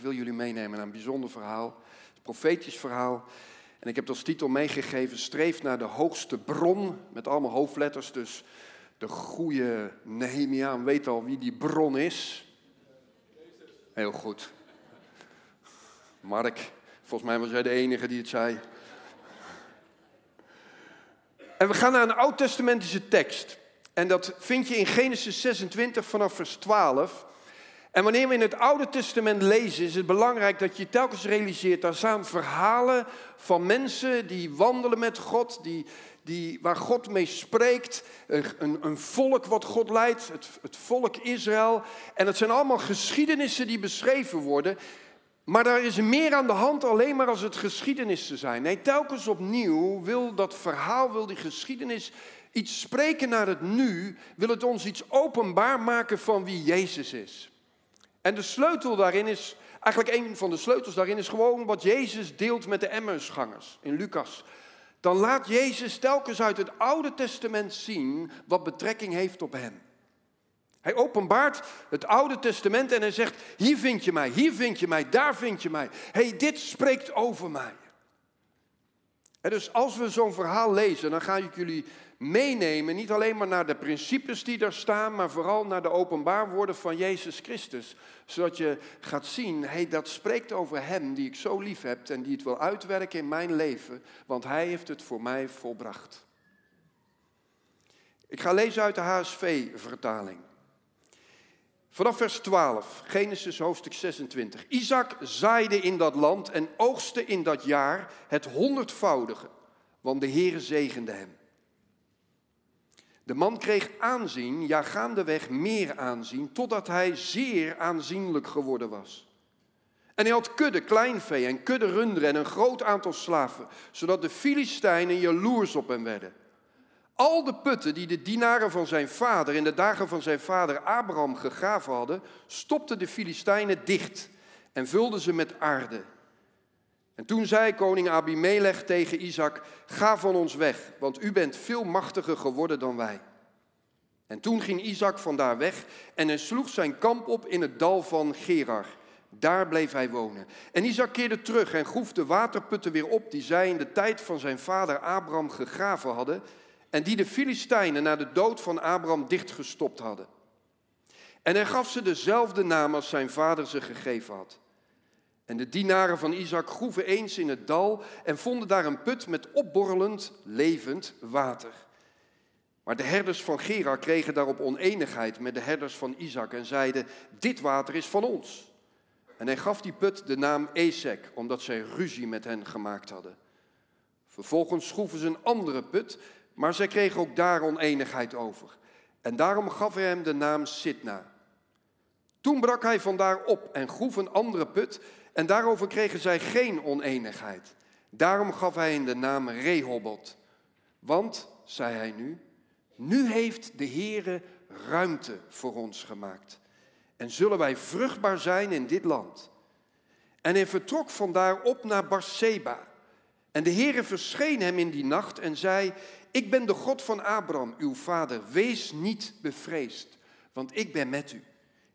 Ik wil jullie meenemen naar een bijzonder verhaal, een profetisch verhaal. En ik heb als titel meegegeven, streef naar de hoogste bron, met allemaal hoofdletters. Dus de goede Nehemia weet al wie die bron is. Heel goed. Mark, volgens mij was jij de enige die het zei. En we gaan naar een oud-testamentische tekst. En dat vind je in Genesis 26 vanaf vers 12. En wanneer we in het Oude Testament lezen, is het belangrijk dat je telkens realiseert, daar staan verhalen van mensen die wandelen met God, die, die, waar God mee spreekt, een, een volk wat God leidt, het, het volk Israël. En het zijn allemaal geschiedenissen die beschreven worden. Maar daar is meer aan de hand alleen maar als het geschiedenissen zijn. Nee, telkens opnieuw wil dat verhaal, wil die geschiedenis iets spreken naar het nu, wil het ons iets openbaar maken van wie Jezus is. En de sleutel daarin is, eigenlijk een van de sleutels daarin is gewoon wat Jezus deelt met de Emmausgangers in Lucas. Dan laat Jezus telkens uit het Oude Testament zien wat betrekking heeft op hem. Hij openbaart het Oude Testament en hij zegt, hier vind je mij, hier vind je mij, daar vind je mij. hey, dit spreekt over mij. En dus als we zo'n verhaal lezen, dan ga ik jullie meenemen, niet alleen maar naar de principes die daar staan, maar vooral naar de openbaarwoorden van Jezus Christus. Zodat je gaat zien, hey, dat spreekt over Hem die ik zo lief heb en die het wil uitwerken in mijn leven, want Hij heeft het voor mij volbracht. Ik ga lezen uit de HSV-vertaling. Vanaf vers 12, Genesis hoofdstuk 26. Isaac zaaide in dat land en oogste in dat jaar het honderdvoudige, want de Heere zegende hem. De man kreeg aanzien, ja gaandeweg meer aanzien, totdat hij zeer aanzienlijk geworden was. En hij had kudde kleinvee en kudde runderen en een groot aantal slaven, zodat de Filistijnen jaloers op hem werden. Al de putten die de dienaren van zijn vader in de dagen van zijn vader Abraham gegraven hadden, stopten de Filistijnen dicht en vulden ze met aarde. En toen zei koning Abimelech tegen Isaac, ga van ons weg, want u bent veel machtiger geworden dan wij. En toen ging Isaac vandaar weg en hij sloeg zijn kamp op in het dal van Gerar. Daar bleef hij wonen. En Isaac keerde terug en groef de waterputten weer op die zij in de tijd van zijn vader Abraham gegraven hadden en die de Filistijnen na de dood van Abraham dichtgestopt hadden. En hij gaf ze dezelfde naam als zijn vader ze gegeven had. En de dienaren van Isaac groeven eens in het dal en vonden daar een put met opborrelend, levend water. Maar de herders van Gerar kregen daarop oneenigheid met de herders van Isaac en zeiden, dit water is van ons. En hij gaf die put de naam Esek, omdat zij ruzie met hen gemaakt hadden. Vervolgens schroeven ze een andere put, maar zij kregen ook daar oneenigheid over. En daarom gaf hij hem de naam Sitna. Toen brak hij vandaar op en groef een andere put en daarover kregen zij geen oneenigheid. Daarom gaf hij hem de naam Rehobot. Want, zei hij nu, nu heeft de Heere ruimte voor ons gemaakt. En zullen wij vruchtbaar zijn in dit land. En hij vertrok vandaar op naar Barseba. En de Heere verscheen hem in die nacht en zei, ik ben de God van Abraham, uw vader. Wees niet bevreesd, want ik ben met u.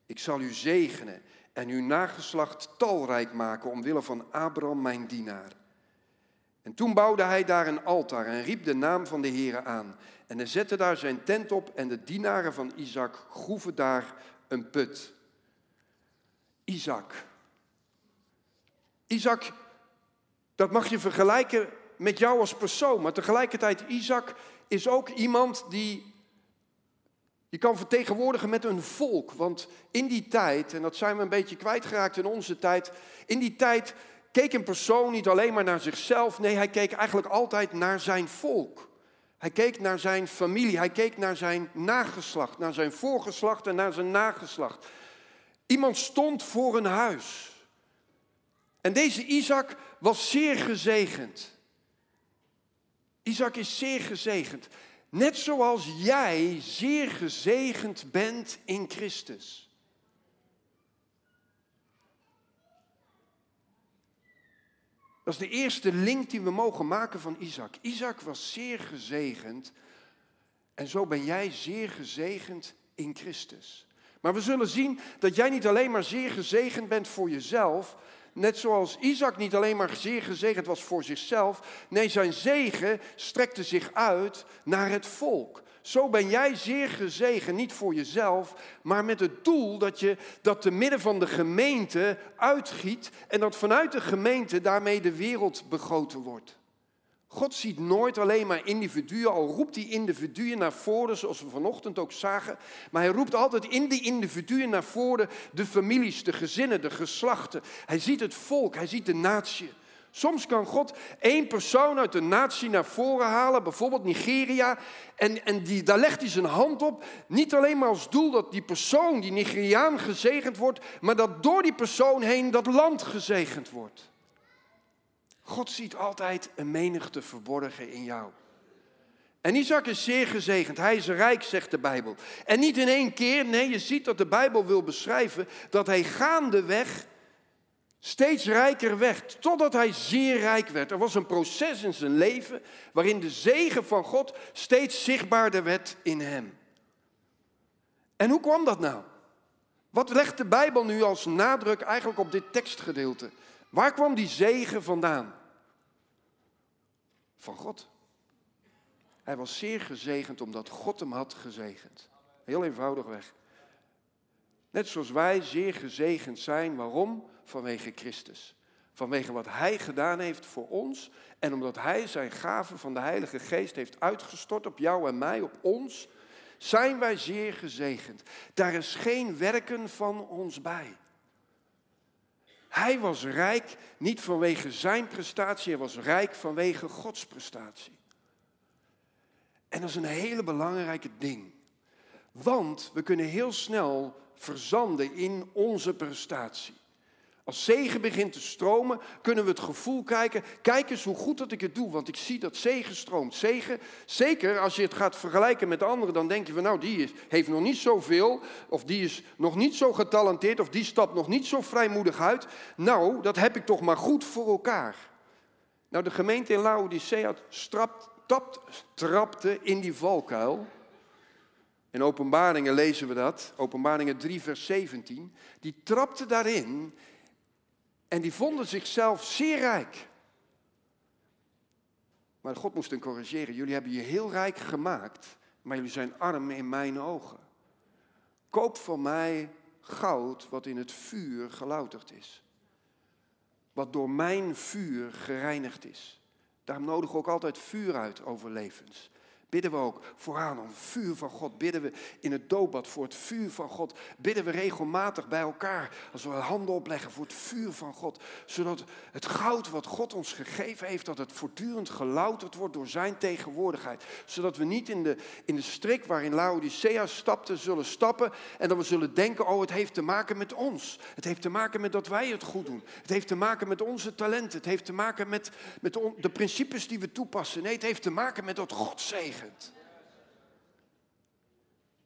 Ik zal u zegenen en uw nageslacht talrijk maken omwille van Abraham, mijn dienaar. En toen bouwde hij daar een altaar en riep de naam van de Heere aan. En hij zette daar zijn tent op en de dienaren van Isaac groeven daar een put. Isaac. Isaac, dat mag je vergelijken met jou als persoon, maar tegelijkertijd Isaac is ook iemand die je kan vertegenwoordigen met een volk. Want in die tijd, en dat zijn we een beetje kwijtgeraakt in onze tijd, in die tijd keek een persoon niet alleen maar naar zichzelf, nee, hij keek eigenlijk altijd naar zijn volk. Hij keek naar zijn familie, hij keek naar zijn nageslacht, naar zijn voorgeslacht en naar zijn nageslacht. Iemand stond voor een huis. En deze Isaac was zeer gezegend. Isaac is zeer gezegend. Net zoals jij zeer gezegend bent in Christus. Dat is de eerste link die we mogen maken van Isaac. Isaac was zeer gezegend en zo ben jij zeer gezegend in Christus. Maar we zullen zien dat jij niet alleen maar zeer gezegend bent voor jezelf, net zoals Isaac niet alleen maar zeer gezegend was voor zichzelf, nee, zijn zegen strekte zich uit naar het volk. Zo ben jij zeer gezegend, niet voor jezelf, maar met het doel dat je dat te midden van de gemeente uitgiet en dat vanuit de gemeente daarmee de wereld begoten wordt. God ziet nooit alleen maar individuen, al roept hij individuen naar voren, zoals we vanochtend ook zagen. Maar hij roept altijd in die individuen naar voren de families, de gezinnen, de geslachten. Hij ziet het volk, hij ziet de natie. Soms kan God één persoon uit een natie naar voren halen, bijvoorbeeld Nigeria, en, en die, daar legt hij zijn hand op. Niet alleen maar als doel dat die persoon, die Nigeriaan, gezegend wordt, maar dat door die persoon heen dat land gezegend wordt. God ziet altijd een menigte verborgen in jou. En Isaac is zeer gezegend. Hij is rijk, zegt de Bijbel. En niet in één keer. Nee, je ziet dat de Bijbel wil beschrijven dat hij gaandeweg steeds rijker werd. Totdat hij zeer rijk werd. Er was een proces in zijn leven waarin de zegen van God steeds zichtbaarder werd in hem. En hoe kwam dat nou? Wat legt de Bijbel nu als nadruk eigenlijk op dit tekstgedeelte? Waar kwam die zegen vandaan? Van God. Hij was zeer gezegend omdat God hem had gezegend. Heel eenvoudig weg. Net zoals wij zeer gezegend zijn. Waarom? Vanwege Christus. Vanwege wat Hij gedaan heeft voor ons. En omdat Hij zijn gave van de Heilige Geest heeft uitgestort op jou en mij, op ons. Zijn wij zeer gezegend. Daar is geen werken van ons bij. Hij was rijk niet vanwege zijn prestatie, hij was rijk vanwege Gods prestatie. En dat is een hele belangrijke ding. Want we kunnen heel snel verzanden in onze prestatie. Als zegen begint te stromen, kunnen we het gevoel kijken. Kijk eens hoe goed dat ik het doe, want ik zie dat zegen stroomt. Zegen, zeker als je het gaat vergelijken met anderen, dan denk je van nou, die is, heeft nog niet zoveel, of die is nog niet zo getalenteerd, of die stapt nog niet zo vrijmoedig uit. Nou, dat heb ik toch maar goed voor elkaar. Nou, de gemeente in Laodicea strapt, tapt, trapte in die valkuil. In Openbaringen lezen we dat, Openbaringen 3, vers 17. Die trapte daarin en die vonden zichzelf zeer rijk. Maar God moest hen corrigeren. Jullie hebben je heel rijk gemaakt, maar jullie zijn arm in mijn ogen. Koop van mij goud wat in het vuur gelouterd is. Wat door mijn vuur gereinigd is. Daarom nodigen we ook altijd vuur uit over levens bidden we ook vooraan om vuur van God. Bidden we in het doopbad voor het vuur van God. Bidden we regelmatig bij elkaar als we handen opleggen voor het vuur van God. Zodat het goud wat God ons gegeven heeft, dat het voortdurend gelouterd wordt door zijn tegenwoordigheid. Zodat we niet in de, in de strik waarin Laodicea stapte zullen stappen en dat we zullen denken, oh het heeft te maken met ons. Het heeft te maken met dat wij het goed doen. Het heeft te maken met onze talenten. Het heeft te maken met, met de principes die we toepassen. Nee, het heeft te maken met dat God zegen.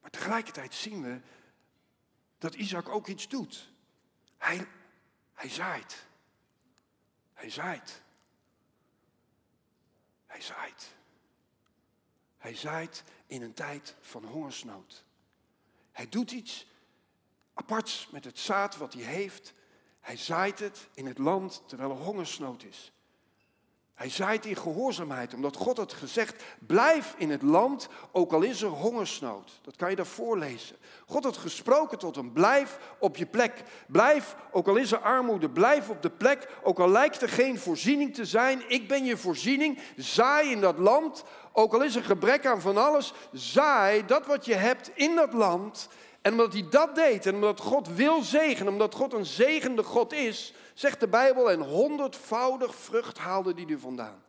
Maar tegelijkertijd zien we dat Isaac ook iets doet. Hij, hij zaait. Hij zaait. Hij zaait. Hij zaait in een tijd van hongersnood. Hij doet iets aparts met het zaad wat hij heeft. Hij zaait het in het land terwijl er hongersnood is. Hij zaait in gehoorzaamheid, omdat God had gezegd, blijf in het land, ook al is er hongersnood. Dat kan je daarvoor lezen. God had gesproken tot hem, blijf op je plek. Blijf, ook al is er armoede, blijf op de plek, ook al lijkt er geen voorziening te zijn. Ik ben je voorziening, zaai in dat land, ook al is er gebrek aan van alles. Zaai dat wat je hebt in dat land. En omdat hij dat deed, en omdat God wil zegenen, omdat God een zegende God is, zegt de Bijbel, en honderdvoudig vrucht haalde die er vandaan.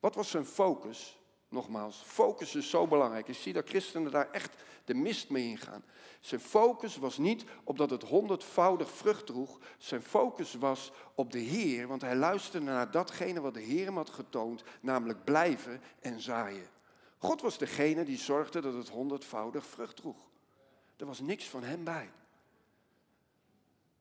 Wat was zijn focus? Nogmaals, focus is zo belangrijk. Ik zie dat christenen daar echt de mist mee ingaan. Zijn focus was niet op dat het honderdvoudig vrucht droeg. Zijn focus was op de Heer, want hij luisterde naar datgene wat de Heer hem had getoond, namelijk blijven en zaaien. God was degene die zorgde dat het honderdvoudig vrucht droeg. Er was niks van hem bij.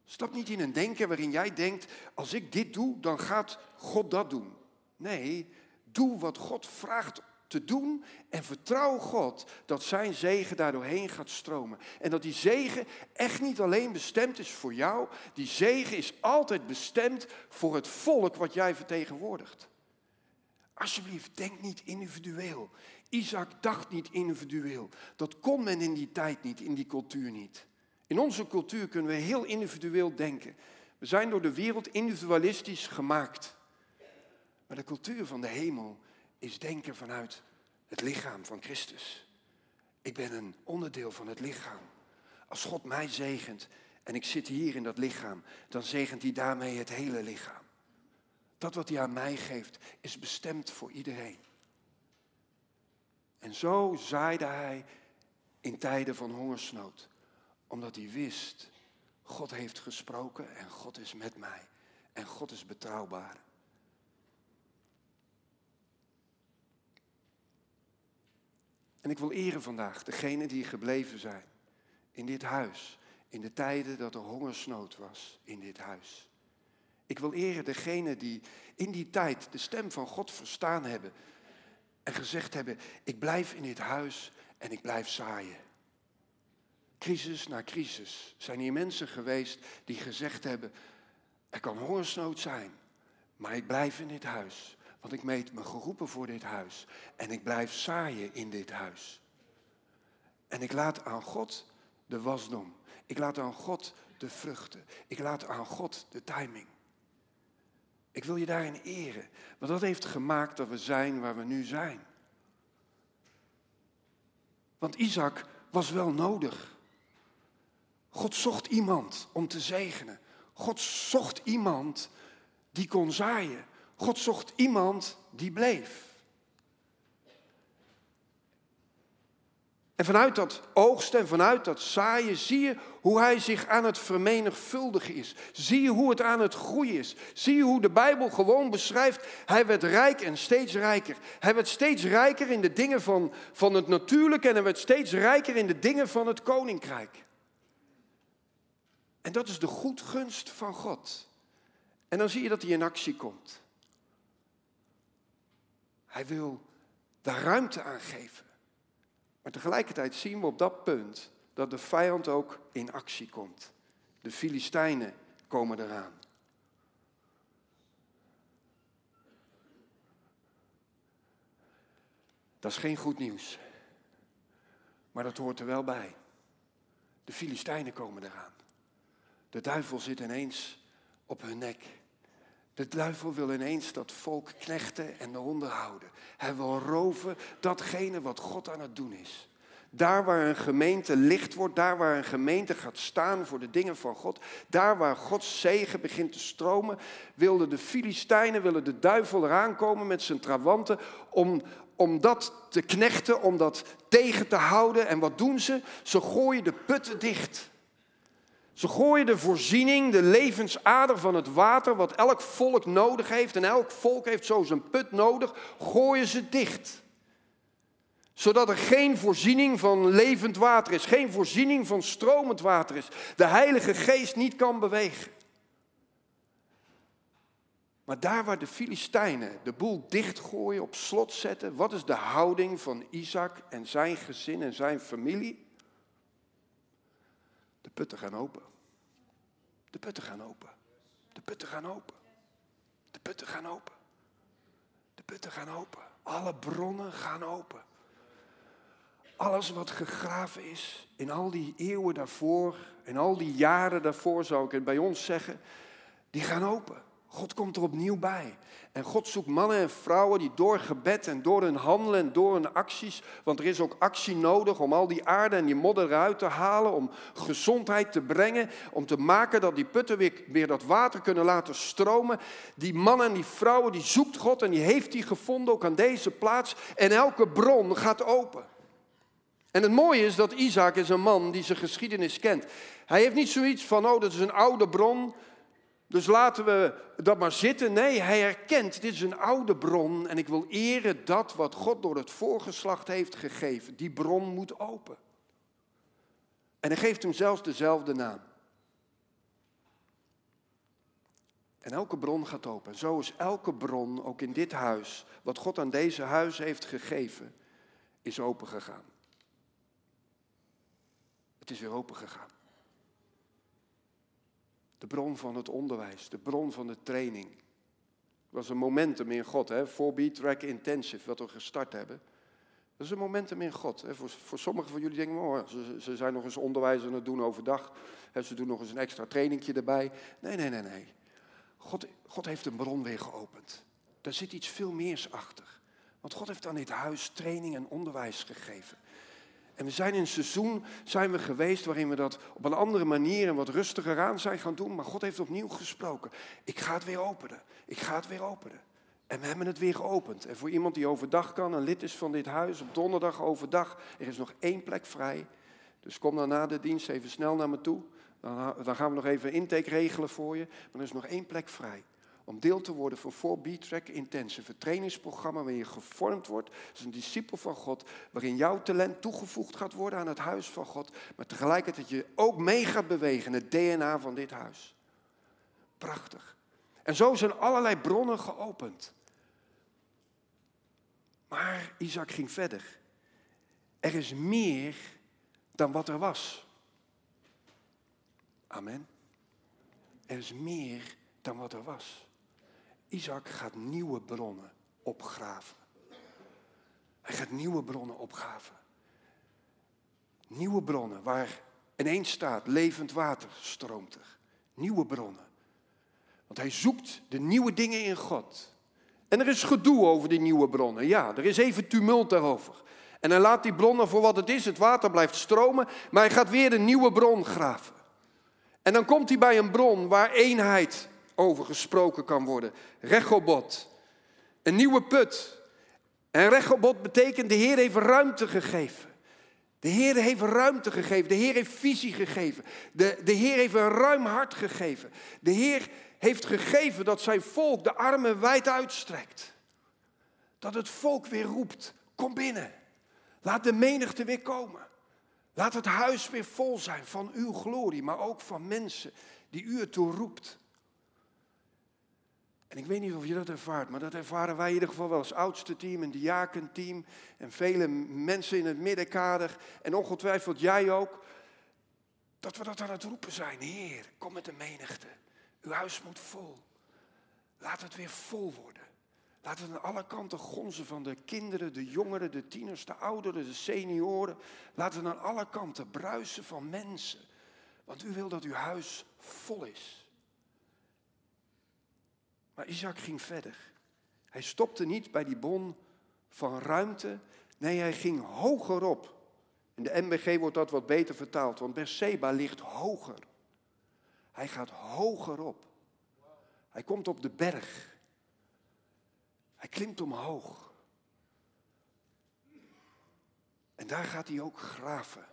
Stap niet in een denken waarin jij denkt, als ik dit doe, dan gaat God dat doen. Nee, doe wat God vraagt te doen en vertrouw God dat zijn zegen daardoorheen gaat stromen. En dat die zegen echt niet alleen bestemd is voor jou, die zegen is altijd bestemd voor het volk wat jij vertegenwoordigt. Alsjeblieft, denk niet individueel. Isaac dacht niet individueel. Dat kon men in die tijd niet, in die cultuur niet. In onze cultuur kunnen we heel individueel denken. We zijn door de wereld individualistisch gemaakt. Maar de cultuur van de hemel is denken vanuit het lichaam van Christus. Ik ben een onderdeel van het lichaam. Als God mij zegent en ik zit hier in dat lichaam, dan zegent hij daarmee het hele lichaam. Dat wat hij aan mij geeft is bestemd voor iedereen. En zo zaaide hij in tijden van hongersnood, omdat hij wist, God heeft gesproken en God is met mij en God is betrouwbaar. En ik wil eren vandaag degenen die gebleven zijn in dit huis, in de tijden dat er hongersnood was in dit huis. Ik wil eren degenen die in die tijd de stem van God verstaan hebben en gezegd hebben, ik blijf in dit huis en ik blijf zaaien. Crisis na crisis zijn hier mensen geweest die gezegd hebben, er kan hongersnood zijn, maar ik blijf in dit huis. Want ik meet me geroepen voor dit huis. En ik blijf zaaien in dit huis. En ik laat aan God de wasdom. Ik laat aan God de vruchten. Ik laat aan God de timing. Ik wil je daarin eren. Want dat heeft gemaakt dat we zijn waar we nu zijn. Want Isaac was wel nodig. God zocht iemand om te zegenen. God zocht iemand die kon zaaien. God zocht iemand die bleef. En vanuit dat oogsten en vanuit dat zaaien zie je hoe hij zich aan het vermenigvuldigen is. Zie je hoe het aan het groeien is. Zie je hoe de Bijbel gewoon beschrijft. Hij werd rijk en steeds rijker. Hij werd steeds rijker in de dingen van, van het natuurlijke en hij werd steeds rijker in de dingen van het koninkrijk. En dat is de goedgunst van God. En dan zie je dat hij in actie komt. Hij wil daar ruimte aan geven. Maar tegelijkertijd zien we op dat punt dat de vijand ook in actie komt. De Filistijnen komen eraan. Dat is geen goed nieuws. Maar dat hoort er wel bij. De Filistijnen komen eraan. De duivel zit ineens op hun nek. De duivel wil ineens dat volk knechten en eronder houden. Hij wil roven datgene wat God aan het doen is. Daar waar een gemeente licht wordt, daar waar een gemeente gaat staan voor de dingen van God, daar waar Gods zegen begint te stromen, wilden de Filistijnen, willen de duivel eraan komen met zijn trawanten om, om dat te knechten, om dat tegen te houden. En wat doen ze? Ze gooien de putten dicht. Ze gooien de voorziening, de levensader van het water, wat elk volk nodig heeft, en elk volk heeft zo zijn put nodig, gooien ze dicht. Zodat er geen voorziening van levend water is, geen voorziening van stromend water is. De Heilige Geest niet kan bewegen. Maar daar waar de Filistijnen de boel dichtgooien, op slot zetten, wat is de houding van Isaac en zijn gezin en zijn familie? Putten gaan open. De putten gaan open. De putten gaan open. De putten gaan open. De putten gaan open. Alle bronnen gaan open. Alles wat gegraven is in al die eeuwen daarvoor, in al die jaren daarvoor zou ik het bij ons zeggen, die gaan open. God komt er opnieuw bij. En God zoekt mannen en vrouwen die door gebed en door hun handelen en door hun acties, want er is ook actie nodig om al die aarde en die modder eruit te halen, om gezondheid te brengen, om te maken dat die putten weer, dat water kunnen laten stromen. Die mannen en die vrouwen, die zoekt God en die heeft hij gevonden ook aan deze plaats. En elke bron gaat open. En het mooie is dat Isaac is een man die zijn geschiedenis kent. Hij heeft niet zoiets van, oh dat is een oude bron, dus laten we dat maar zitten. Nee, hij herkent, dit is een oude bron en ik wil eren dat wat God door het voorgeslacht heeft gegeven. Die bron moet open. En hij geeft hem zelfs dezelfde naam. En elke bron gaat open. Zo is elke bron, ook in dit huis, wat God aan deze huis heeft gegeven, is open gegaan. Het is weer open gegaan. De bron van het onderwijs, de bron van de training. Dat was een momentum in God, hè? 4B Track Intensive, wat we gestart hebben. Dat is een momentum in God. Hè? Voor, voor sommigen van jullie denken, oh, ze, ze zijn nog eens onderwijs aan het doen overdag. Hè? Ze doen nog eens een extra trainingje erbij. Nee, nee, nee, nee. God, God heeft een bron weer geopend. Daar zit iets veel meers achter. Want God heeft aan dit huis training en onderwijs gegeven. En we zijn in een seizoen zijn we geweest waarin we dat op een andere manier en wat rustiger aan zijn gaan doen. Maar God heeft opnieuw gesproken. Ik ga het weer openen. Ik ga het weer openen. En we hebben het weer geopend. En voor iemand die overdag kan, een lid is van dit huis, op donderdag overdag, er is nog één plek vrij. Dus kom dan na de dienst even snel naar me toe. Dan, dan gaan we nog even intake regelen voor je. Maar er is nog één plek vrij om deel te worden van 4B-Track Intensive, trainingsprogramma waarin je gevormd wordt als een discipel van God, waarin jouw talent toegevoegd gaat worden aan het huis van God, maar tegelijkertijd je ook mee gaat bewegen in het DNA van dit huis. Prachtig. En zo zijn allerlei bronnen geopend. Maar Isaac ging verder. Er is meer dan wat er was. Amen. Er is meer dan wat er was. Isaac gaat nieuwe bronnen opgraven. Hij gaat nieuwe bronnen opgraven. Nieuwe bronnen waar ineens staat levend water stroomt er. Nieuwe bronnen. Want hij zoekt de nieuwe dingen in God. En er is gedoe over die nieuwe bronnen. Ja, er is even tumult daarover. En hij laat die bronnen voor wat het is. Het water blijft stromen. Maar hij gaat weer een nieuwe bron graven. En dan komt hij bij een bron waar eenheid over gesproken kan worden. Rechobot, een nieuwe put. En Rechobot betekent de Heer heeft ruimte gegeven. De Heer heeft ruimte gegeven. De Heer heeft visie gegeven. De, de Heer heeft een ruim hart gegeven. De Heer heeft gegeven dat zijn volk de armen wijd uitstrekt. Dat het volk weer roept, kom binnen. Laat de menigte weer komen. Laat het huis weer vol zijn van uw glorie, maar ook van mensen die u ertoe roept. En ik weet niet of je dat ervaart, maar dat ervaren wij in ieder geval wel als oudste team, een diakenteam en vele mensen in het middenkader en ongetwijfeld jij ook. Dat we dat aan het roepen zijn. Heer, kom met de menigte. Uw huis moet vol. Laat het weer vol worden. Laat het aan alle kanten gonzen van de kinderen, de jongeren, de tieners, de ouderen, de senioren. Laat het aan alle kanten bruisen van mensen. Want u wil dat uw huis vol is. Maar Isaac ging verder. Hij stopte niet bij die bon van ruimte. Nee, hij ging hoger op. In de MBG wordt dat wat beter vertaald, want Berseba ligt hoger. Hij gaat hoger op. Hij komt op de berg. Hij klimt omhoog. En daar gaat hij ook graven.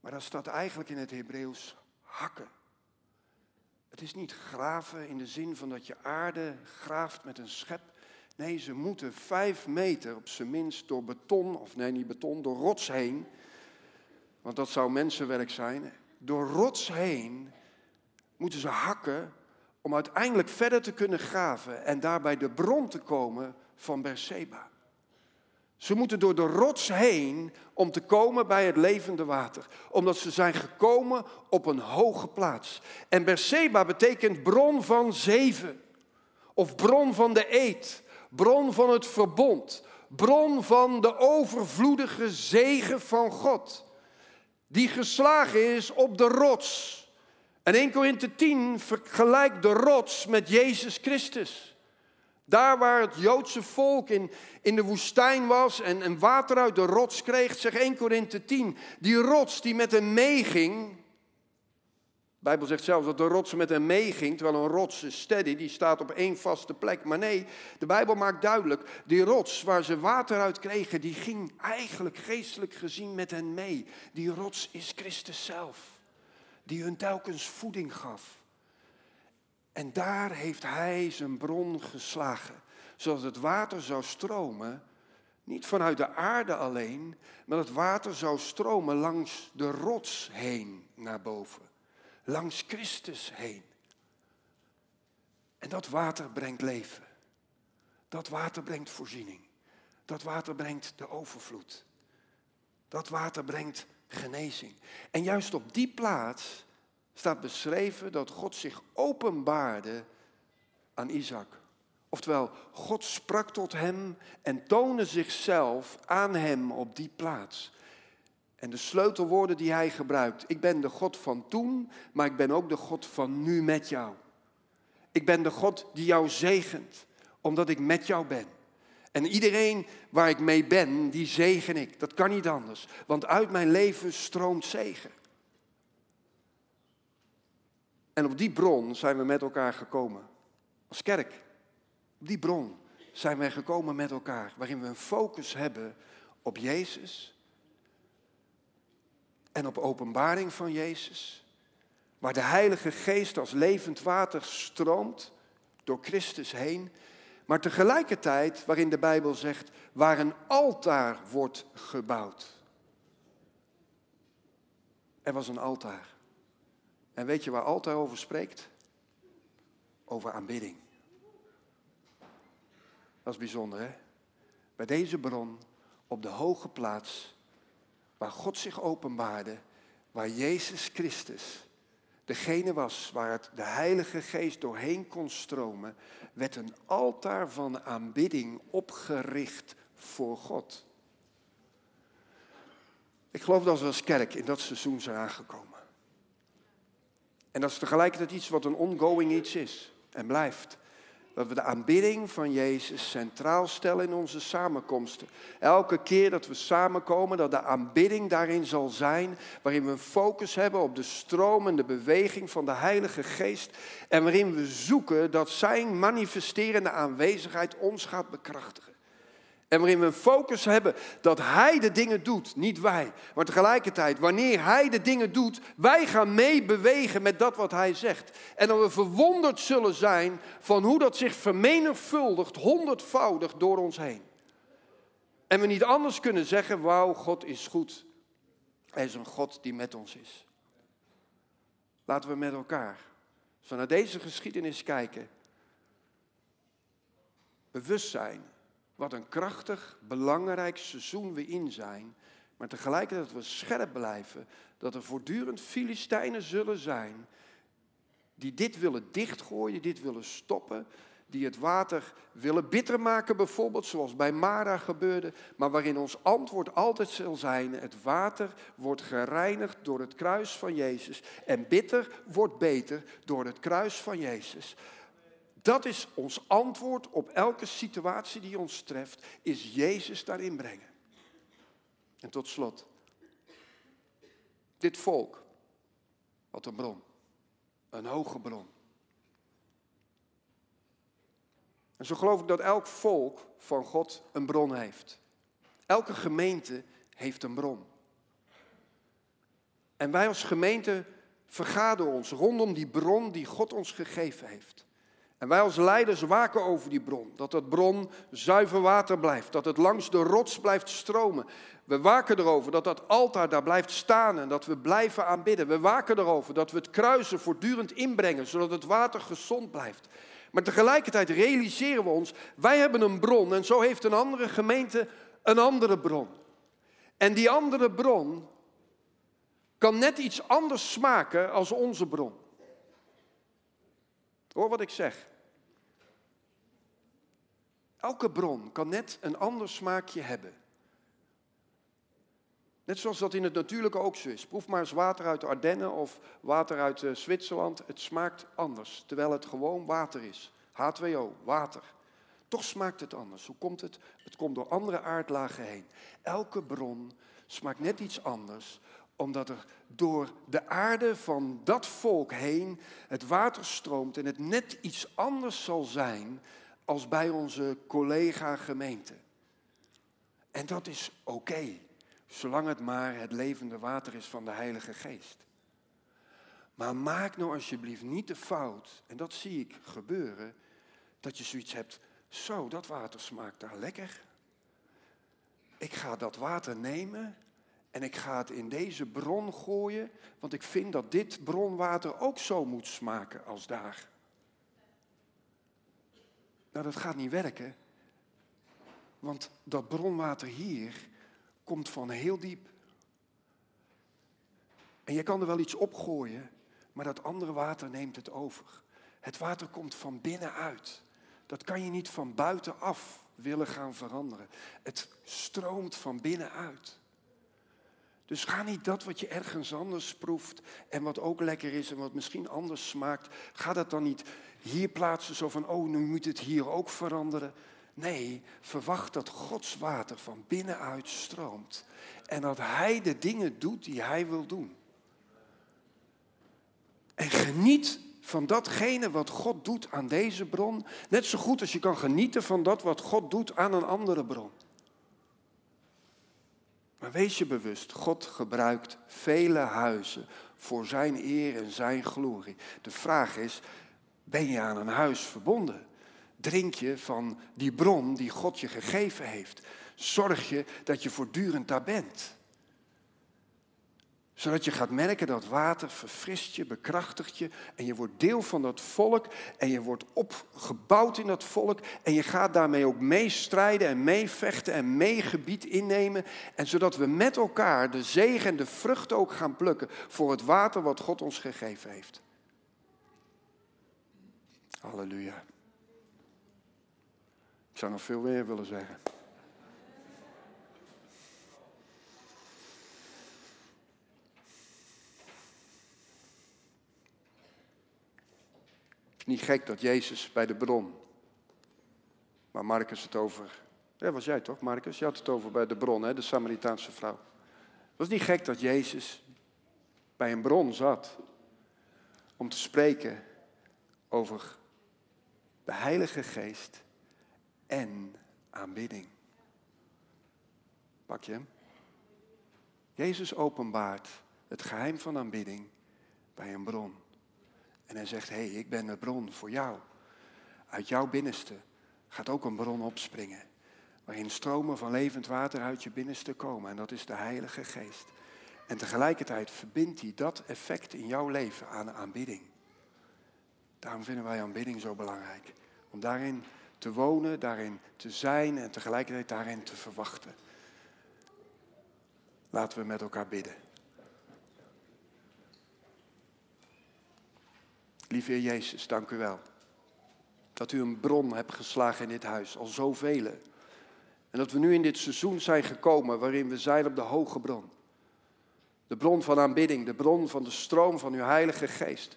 Maar dat staat eigenlijk in het Hebreeuws hakken. Het is niet graven in de zin van dat je aarde graaft met een schep. Nee, ze moeten vijf meter op zijn minst door beton, of nee, niet beton, door rots heen. Want dat zou mensenwerk zijn. Door rots heen moeten ze hakken om uiteindelijk verder te kunnen graven en daarbij de bron te komen van Berseba. Ze moeten door de rots heen om te komen bij het levende water. Omdat ze zijn gekomen op een hoge plaats. En Berseba betekent bron van zeven. Of bron van de eed. Bron van het verbond. Bron van de overvloedige zegen van God. Die geslagen is op de rots. En 1 Korinthe 10 vergelijkt de rots met Jezus Christus. Daar waar het Joodse volk in, in de woestijn was en, en water uit de rots kreeg, zeg 1 Korinthe 10, die rots die met hem meeging. De Bijbel zegt zelfs dat de rots met hem meeging, terwijl een rots is steady, die staat op één vaste plek. Maar nee, de Bijbel maakt duidelijk, die rots waar ze water uit kregen, die ging eigenlijk geestelijk gezien met hen mee. Die rots is Christus zelf, die hun telkens voeding gaf. En daar heeft hij zijn bron geslagen, zodat het water zou stromen, niet vanuit de aarde alleen, maar het water zou stromen langs de rots heen naar boven, langs Christus heen. En dat water brengt leven. Dat water brengt voorziening. Dat water brengt de overvloed. Dat water brengt genezing. En juist op die plaats staat beschreven dat God zich openbaarde aan Isaac. Oftewel, God sprak tot hem en toonde zichzelf aan hem op die plaats. En de sleutelwoorden die hij gebruikt. Ik ben de God van toen, maar ik ben ook de God van nu met jou. Ik ben de God die jou zegent, omdat ik met jou ben. En iedereen waar ik mee ben, die zegen ik. Dat kan niet anders, want uit mijn leven stroomt zegen. En op die bron zijn we met elkaar gekomen. Als kerk. Op die bron zijn wij gekomen met elkaar. Waarin we een focus hebben op Jezus. En op openbaring van Jezus. Waar de Heilige Geest als levend water stroomt door Christus heen. Maar tegelijkertijd, waarin de Bijbel zegt, waar een altaar wordt gebouwd. Er was een altaar. En weet je waar altaar over spreekt? Over aanbidding. Dat is bijzonder, hè? Bij deze bron, op de hoge plaats, waar God zich openbaarde, waar Jezus Christus degene was waar het de Heilige Geest doorheen kon stromen, werd een altaar van aanbidding opgericht voor God. Ik geloof dat we als kerk in dat seizoen zijn aangekomen. En dat is tegelijkertijd iets wat een ongoing iets is en blijft. Dat we de aanbidding van Jezus centraal stellen in onze samenkomsten. Elke keer dat we samenkomen, dat de aanbidding daarin zal zijn. Waarin we een focus hebben op de stromende beweging van de Heilige Geest. En waarin we zoeken dat Zijn manifesterende aanwezigheid ons gaat bekrachtigen. En waarin we een focus hebben dat Hij de dingen doet, niet wij. Maar tegelijkertijd, wanneer Hij de dingen doet, wij gaan meebewegen met dat wat Hij zegt. En dat we verwonderd zullen zijn van hoe dat zich vermenigvuldigt, honderdvoudig door ons heen. En we niet anders kunnen zeggen, wauw, God is goed. Hij is een God die met ons is. Laten we met elkaar, als we naar deze geschiedenis kijken, bewust zijn wat een krachtig, belangrijk seizoen we in zijn. Maar tegelijkertijd dat we scherp blijven. Dat er voortdurend Filistijnen zullen zijn. Die dit willen dichtgooien, dit willen stoppen. Die het water willen bitter maken, bijvoorbeeld, zoals bij Mara gebeurde. Maar waarin ons antwoord altijd zal zijn: het water wordt gereinigd door het kruis van Jezus. En bitter wordt beter door het kruis van Jezus. Dat is ons antwoord op elke situatie die ons treft, is Jezus daarin brengen. En tot slot, dit volk, wat een bron, een hoge bron. En zo geloof ik dat elk volk van God een bron heeft. Elke gemeente heeft een bron. En wij als gemeente vergaderen ons rondom die bron die God ons gegeven heeft. En wij als leiders waken over die bron. Dat dat bron zuiver water blijft. Dat het langs de rots blijft stromen. We waken erover dat dat altaar daar blijft staan en dat we blijven aanbidden. We waken erover dat we het kruisen voortdurend inbrengen, zodat het water gezond blijft. Maar tegelijkertijd realiseren we ons, wij hebben een bron en zo heeft een andere gemeente een andere bron. En die andere bron kan net iets anders smaken als onze bron. Hoor wat ik zeg. Elke bron kan net een ander smaakje hebben. Net zoals dat in het natuurlijke ook zo is. Proef maar eens water uit de Ardennen of water uit eh, Zwitserland. Het smaakt anders, terwijl het gewoon water is. H2O, water. Toch smaakt het anders. Hoe komt het? Het komt door andere aardlagen heen. Elke bron smaakt net iets anders, omdat er door de aarde van dat volk heen het water stroomt en het net iets anders zal zijn als bij onze collega gemeente. En dat is oké, zolang het maar het levende water is van de Heilige Geest. Maar maak nou alsjeblieft niet de fout, en dat zie ik gebeuren, dat je zoiets hebt, zo, dat water smaakt daar lekker. Ik ga dat water nemen en ik ga het in deze bron gooien, want ik vind dat dit bronwater ook zo moet smaken als daar. Nou, dat gaat niet werken. Want dat bronwater hier komt van heel diep. En je kan er wel iets opgooien, maar dat andere water neemt het over. Het water komt van binnenuit. Dat kan je niet van buitenaf willen gaan veranderen. Het stroomt van binnenuit. Dus ga niet dat wat je ergens anders proeft en wat ook lekker is en wat misschien anders smaakt, ga dat dan niet hier plaatsen zo van, oh nu moet het hier ook veranderen. Nee, verwacht dat Gods water van binnenuit stroomt en dat Hij de dingen doet die Hij wil doen. En geniet van datgene wat God doet aan deze bron, net zo goed als je kan genieten van dat wat God doet aan een andere bron. Maar wees je bewust, God gebruikt vele huizen voor zijn eer en zijn glorie. De vraag is, ben je aan een huis verbonden? Drink je van die bron die God je gegeven heeft? Zorg je dat je voortdurend daar bent? Zodat je gaat merken dat water verfrist je, bekrachtigt je. En je wordt deel van dat volk. En je wordt opgebouwd in dat volk. En je gaat daarmee ook meestrijden en meevechten en meegebied innemen. En zodat we met elkaar de zegen en de vrucht ook gaan plukken voor het water wat God ons gegeven heeft. Halleluja. Ik zou nog veel meer willen zeggen. niet gek dat Jezus bij de bron, waar Marcus het over, ja was jij toch Marcus? Je had het over bij de bron, hè, de Samaritaanse vrouw. Was niet gek dat Jezus bij een bron zat om te spreken over de Heilige Geest en aanbidding. Pak je hem? Jezus openbaart het geheim van aanbidding bij een bron. En hij zegt, hé, hey, ik ben de bron voor jou. Uit jouw binnenste gaat ook een bron opspringen. Waarin stromen van levend water uit je binnenste komen. En dat is de Heilige Geest. En tegelijkertijd verbindt hij dat effect in jouw leven aan aanbidding. Daarom vinden wij aanbidding zo belangrijk. Om daarin te wonen, daarin te zijn en tegelijkertijd daarin te verwachten. Laten we met elkaar bidden. Lieve Jezus, dank u wel. Dat u een bron hebt geslagen in dit huis, al zoveel. En dat we nu in dit seizoen zijn gekomen waarin we zijn op de hoge bron. De bron van aanbidding, de bron van de stroom van uw Heilige Geest.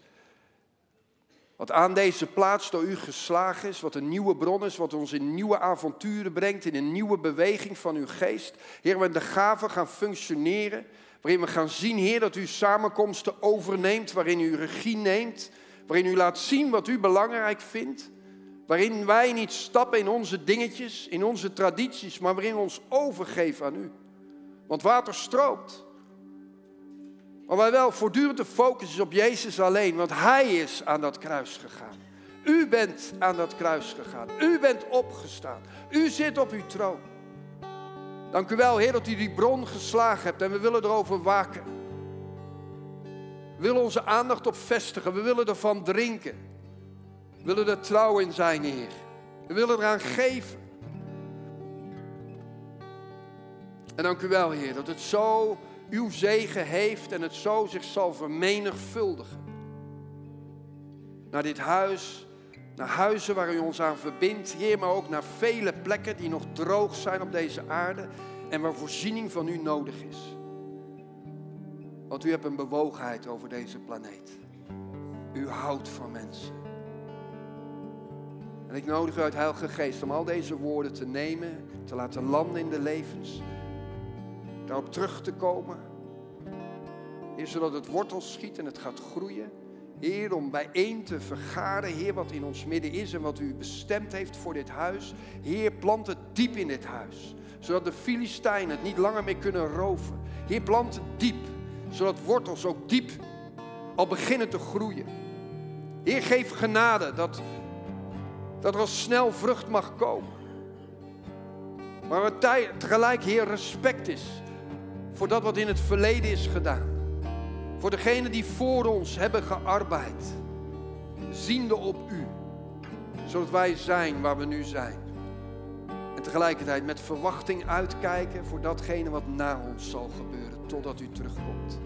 Wat aan deze plaats door u geslagen is, wat een nieuwe bron is, wat ons in nieuwe avonturen brengt, in een nieuwe beweging van uw geest. Heer, we de gaven gaan functioneren, waarin we gaan zien, Heer, dat u samenkomsten overneemt, waarin u regie neemt, waarin u laat zien wat u belangrijk vindt, waarin wij niet stappen in onze dingetjes, in onze tradities, maar waarin we ons overgeven aan u. Want water stroomt. Maar wij wel voortdurend de focus is op Jezus alleen, want Hij is aan dat kruis gegaan. U bent aan dat kruis gegaan. U bent opgestaan. U zit op uw troon. Dank u wel, Heer, dat u die bron geslagen hebt en we willen erover waken. We willen onze aandacht op vestigen. We willen ervan drinken. We willen er trouw in zijn, Heer. We willen eraan geven. En dank u wel, Heer, dat het zo uw zegen heeft en het zo zich zal vermenigvuldigen. Naar dit huis, naar huizen waar u ons aan verbindt, Heer, maar ook naar vele plekken die nog droog zijn op deze aarde en waar voorziening van u nodig is. Want u hebt een bewogenheid over deze planeet. U houdt van mensen. En ik nodig u uit Heilige Geest om al deze woorden te nemen, te laten landen in de levens. Daarop terug te komen. Heer, zodat het wortels schiet en het gaat groeien. Heer, om bijeen te vergaren, Heer, wat in ons midden is en wat u bestemd heeft voor dit huis. Heer, plant het diep in dit huis. Zodat de Filistijnen het niet langer meer kunnen roven. Heer, plant het diep zodat wortels ook diep al beginnen te groeien. Heer, geef genade dat, dat er al snel vrucht mag komen. Maar tegelijk, Heer, respect is voor dat wat in het verleden is gedaan. Voor degenen die voor ons hebben gearbeid. Ziende op U. Zodat wij zijn waar we nu zijn. En tegelijkertijd met verwachting uitkijken voor datgene wat na ons zal gebeuren totdat u terugkomt.